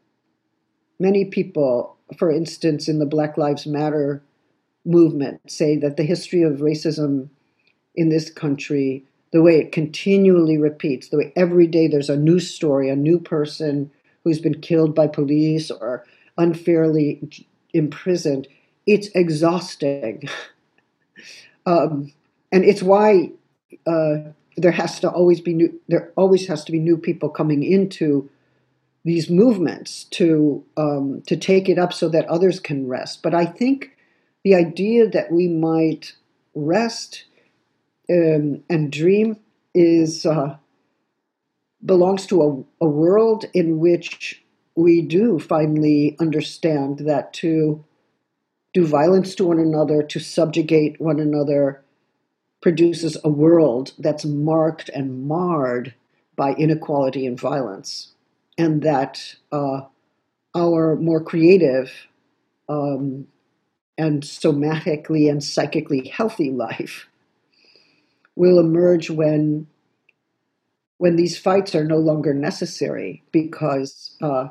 Many people, for instance, in the Black Lives Matter movement say that the history of racism in this country, the way it continually repeats, the way every day there's a new story, a new person who's been killed by police or unfairly imprisoned, it's exhausting. um, and it's why uh, there has to always be new, there always has to be new people coming into these movements to um, to take it up so that others can rest. But I think the idea that we might rest um, and dream is uh, belongs to a, a world in which we do finally understand that to do violence to one another, to subjugate one another, produces a world that's marked and marred by inequality and violence, and that uh, our more creative um, and somatically and psychically healthy life will emerge when when these fights are no longer necessary because uh,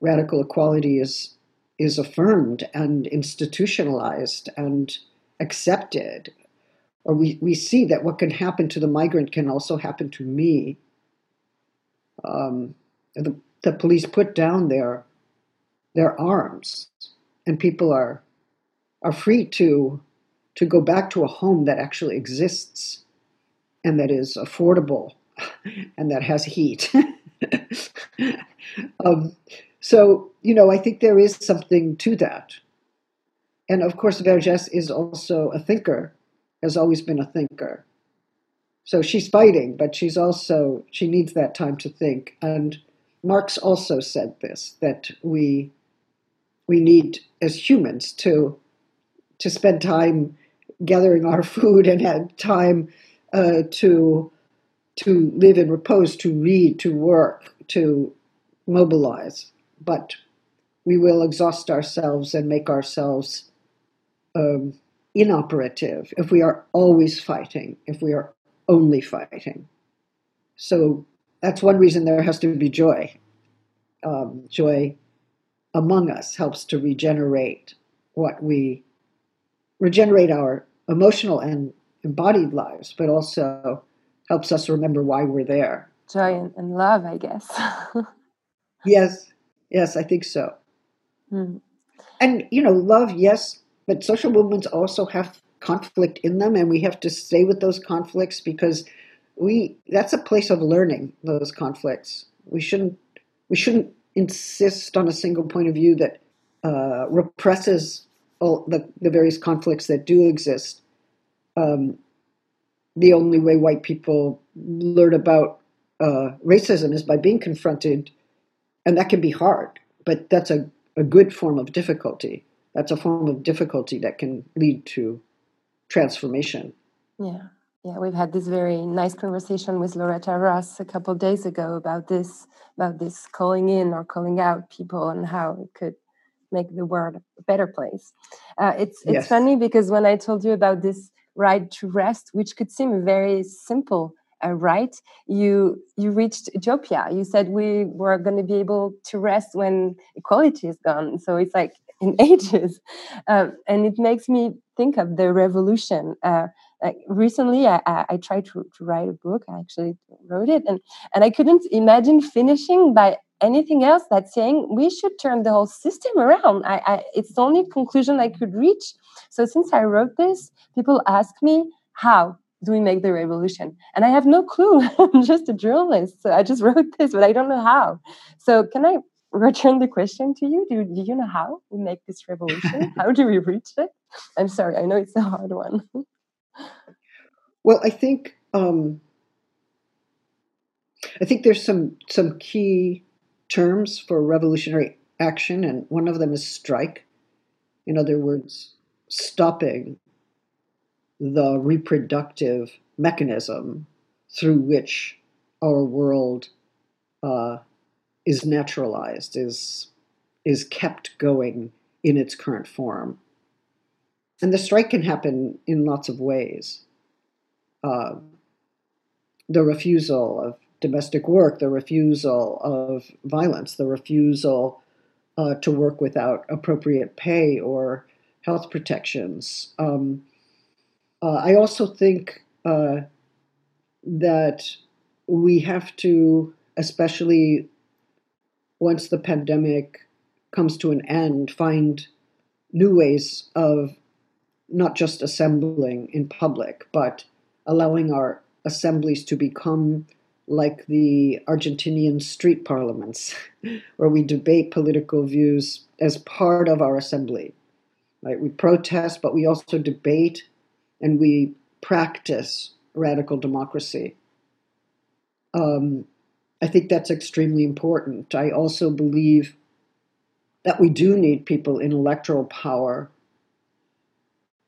radical equality is is affirmed and institutionalized and accepted or we, we see that what can happen to the migrant can also happen to me um, the, the police put down their their arms and people are are free to to go back to a home that actually exists and that is affordable and that has heat. um, so you know, I think there is something to that. And of course, Vergès is also a thinker, has always been a thinker. So she's fighting, but she's also she needs that time to think. And Marx also said this that we we need as humans to to spend time gathering our food and had time uh, to to live in repose, to read, to work, to mobilize. But we will exhaust ourselves and make ourselves um, inoperative if we are always fighting, if we are only fighting. So that's one reason there has to be joy. Um, joy among us helps to regenerate what we regenerate our emotional and embodied lives, but also helps us remember why we're there. Joy and, love, I guess. yes, yes, I think so. Hmm. And, you know, love, yes, but social movements also have conflict in them, and we have to stay with those conflicts because we that's a place of learning those conflicts we shouldn't we shouldn't insist on a single point of view that uh, represses all the, the various conflicts that do exist, um, the only way white people learn about uh, racism is by being confronted, and that can be hard, but that's a, a good form of difficulty. That's a form of difficulty that can lead to transformation. Yeah. Yeah, we've had this very nice conversation with Loretta Ross a couple days ago about this, about this calling in or calling out people and how it could make the world a better place. Uh, it's it's yes. funny because when I told you about this right to rest, which could seem very simple, uh, right? You you reached utopia. You said we were going to be able to rest when equality is gone. So it's like in ages, um, and it makes me think of the revolution. Uh, like recently I, I, tried to, to write a book. I actually wrote it and, and i couldn't imagine finishing by anything else that's saying we should turn the whole system around. I, I it's the only conclusion i could reach. So since i wrote this people ask me how do we make the revolution? And i have no clue. I'm just a journalist so i just wrote this but i don't know how. So can i return the question to you. Do, do you know how we make this revolution? How do we reach it? I'm sorry i know it's a hard one. Well, I think um, I think there's some some key terms for revolutionary action, and one of them is strike. In other words, stopping the reproductive mechanism through which our world uh, is naturalized, is is kept going in its current form. And the strike can happen in lots of ways uh, the refusal of domestic work, the refusal of violence, the refusal uh, to work without appropriate pay or health protections. Um, uh, I also think uh, that we have to, especially once the pandemic comes to an end, find new ways of not just assembling in public, but allowing our assemblies to become like the Argentinian street parliaments, where we debate political views as part of our assembly. Right? We protest, but we also debate and we practice radical democracy. Um, I think that's extremely important. I also believe that we do need people in electoral power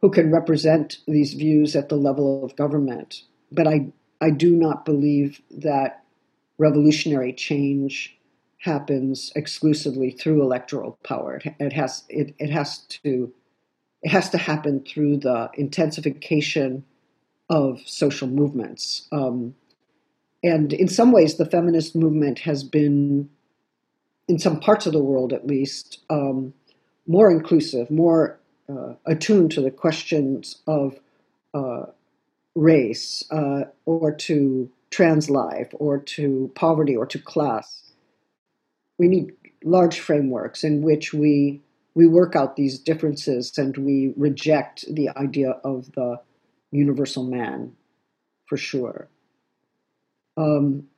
who can represent these views at the level of government. But I, I do not believe that revolutionary change happens exclusively through electoral power. It, has it, it has to it has to happen through the intensification of social movements. Um, and in some ways, the feminist movement has been, in some parts of the world at least, um, more inclusive, more uh, attuned to the questions of uh, race uh, or to trans life or to poverty or to class. We need large frameworks in which we we work out these differences and we reject the idea of the universal man, for sure. Um,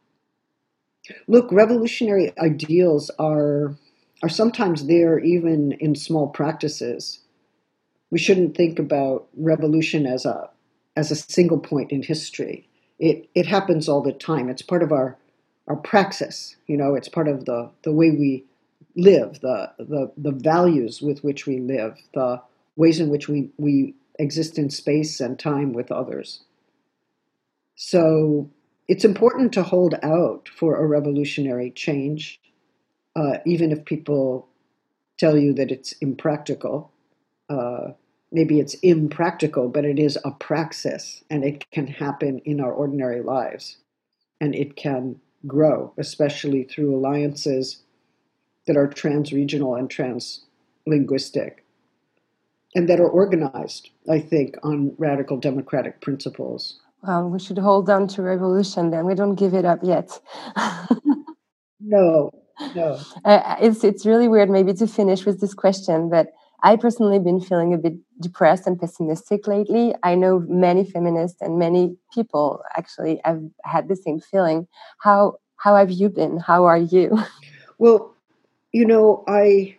look, revolutionary ideals are are sometimes there even in small practices we shouldn't think about revolution as a as a single point in history. It it happens all the time. It's part of our our praxis. You know, it's part of the the way we live, the the the values with which we live, the ways in which we we exist in space and time with others. So it's important to hold out for a revolutionary change, uh, even if people tell you that it's impractical. Uh, maybe it's impractical, but it is a praxis and it can happen in our ordinary lives. And it can grow, especially through alliances that are trans regional and trans linguistic and that are organized, I think, on radical democratic principles. Well, we should hold on to revolution then. We don't give it up yet. no, no. Uh, it's, it's really weird, maybe, to finish with this question, but I personally been feeling a bit depressed and pessimistic lately. I know many feminists and many people actually have had the same feeling. How how have you been? How are you? Well, you know, I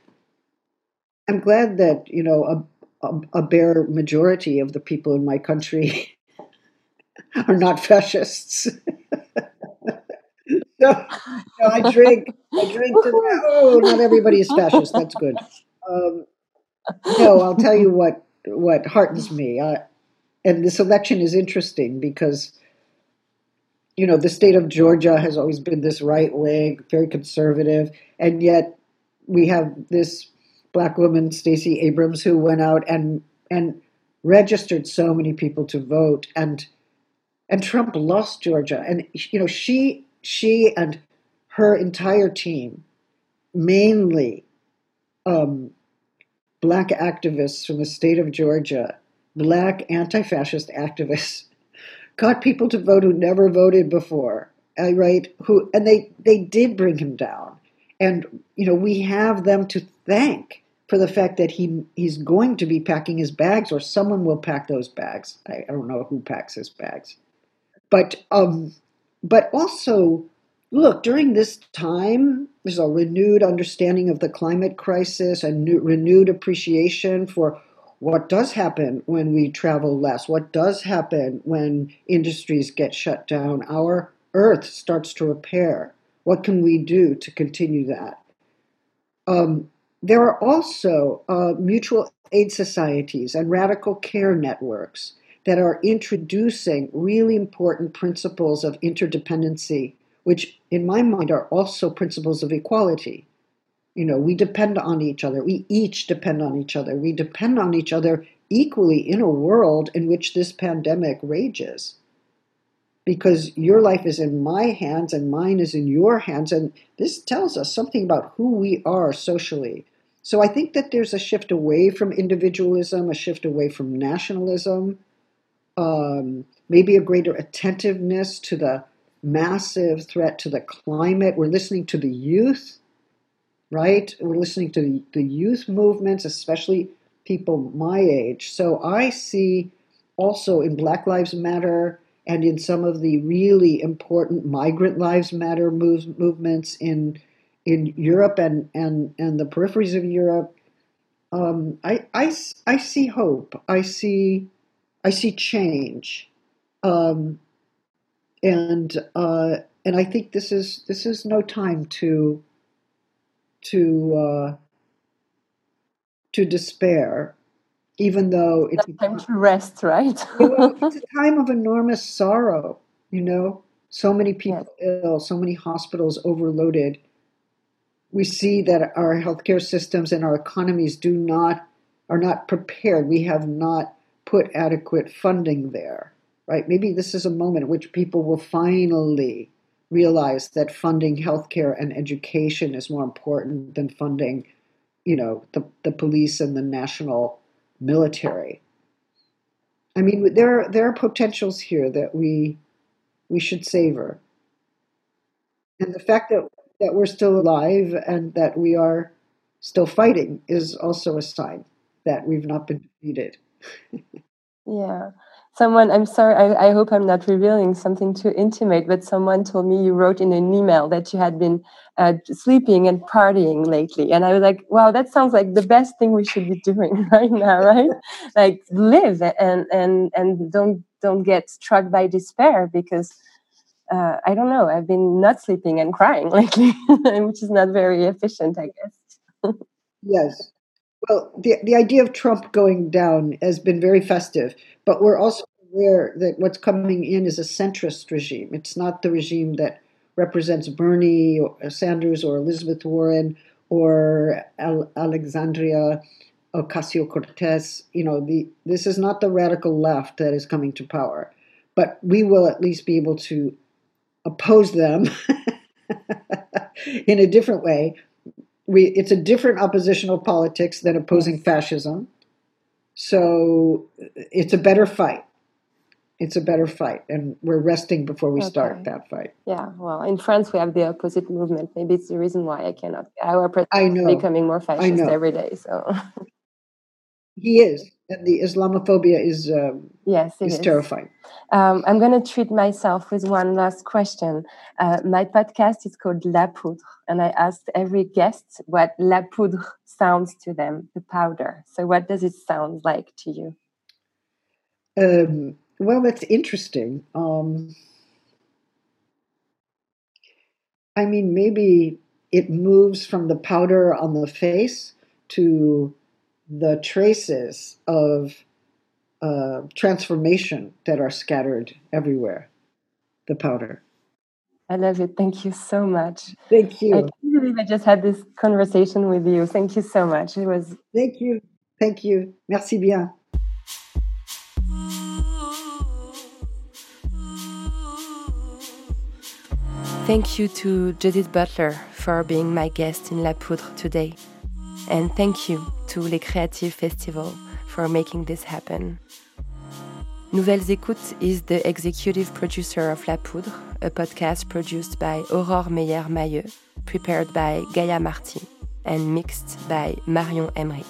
I'm glad that you know a, a, a bare majority of the people in my country are not fascists. so, I drink. I drink to. Oh, not everybody is fascist. That's good. Um, no, I'll tell you what what heartens me. I, and this election is interesting because you know the state of Georgia has always been this right wing, very conservative, and yet we have this black woman, Stacey Abrams, who went out and and registered so many people to vote, and and Trump lost Georgia, and you know she she and her entire team, mainly um, black activists from the state of Georgia, black anti-fascist activists, got people to vote who never voted before, uh, right? Who and they they did bring him down, and you know we have them to thank for the fact that he he's going to be packing his bags or someone will pack those bags. I, I don't know who packs his bags. But um but also look, during this time, there's a renewed understanding of the climate crisis and new, renewed appreciation for what does happen when we travel less, what does happen when industries get shut down. Our earth starts to repair. What can we do to continue that? Um, there are also uh, mutual aid societies and radical care networks that are introducing really important principles of interdependency, which, in my mind, are also principles of equality. You know, we depend on each other. We each depend on each other. We depend on each other equally in a world in which this pandemic rages because your life is in my hands and mine is in your hands. And this tells us something about who we are socially. So I think that there's a shift away from individualism, a shift away from nationalism, um, maybe a greater attentiveness to the massive threat to the climate. We're listening to the youth, right? We're listening to the, youth movements, especially people my age. So I see also in Black Lives Matter and in some of the really important Migrant Lives Matter move, movements in in Europe and, and, and the peripheries of Europe, um, I, I, I see hope. I see I see change, um, and uh, and I think this is this is no time to to uh, to despair, even though it's time to rest, right? it's a time of enormous sorrow. You know, so many people yes. ill, so many hospitals overloaded we see that our healthcare systems and our economies do not are not prepared. We have not put adequate funding there, right? Maybe this is a moment in which people will finally realize that funding healthcare and education is more important than funding, you know, the, the police and the national military. I mean, there there are potentials here that we we should savor. And the fact that that we're still alive and that we are still fighting is also a sign that we've not been defeated. Yeah. Someone, I'm sorry, I, I, hope I'm not revealing something too intimate, but someone told me you wrote in an email that you had been uh, sleeping and partying lately. And I was like, wow, that sounds like the best thing we should be doing right now, right? like live and, and, and don't, don't get struck by despair because uh, I don't know. I've been not sleeping and crying lately, which is not very efficient, I guess. yes. Well, the the idea of Trump going down has been very festive, but we're also aware that what's coming in is a centrist regime. It's not the regime that represents Bernie or Sanders or Elizabeth Warren or Al- Alexandria Ocasio Cortez. You know, the this is not the radical left that is coming to power, but we will at least be able to oppose them in a different way. We, it's a different oppositional politics than opposing fascism. So it's a better fight. It's a better fight, and we're resting before we okay. start that fight. Yeah, well, in France we have the opposite movement. Maybe it's the reason why I cannot. Our president I know. is becoming more fascist every day. So he is, And the Islamophobia is um, yes, is, is, terrifying. Um, I'm going to treat myself with one last question. Uh, my podcast is called La Poudre, and I asked every guest what La Poudre sounds to them, the powder. So, what does it sound like to you? Um, well, that's interesting. Um, I mean, maybe it moves from the powder on the face to the traces of uh, transformation that are scattered everywhere. The powder. I love it. Thank you so much. Thank you. I can't believe I just had this conversation with you. Thank you so much. It was. Thank you. Thank you. Merci bien. Thank you to Judith Butler for being my guest in La Poudre today. And thank you to Les Créatives Festival for making this happen. Nouvelles Écoutes is the executive producer of La Poudre, a podcast produced by Aurore Meyer-Mailleux, prepared by Gaia Marty, and mixed by Marion Emery.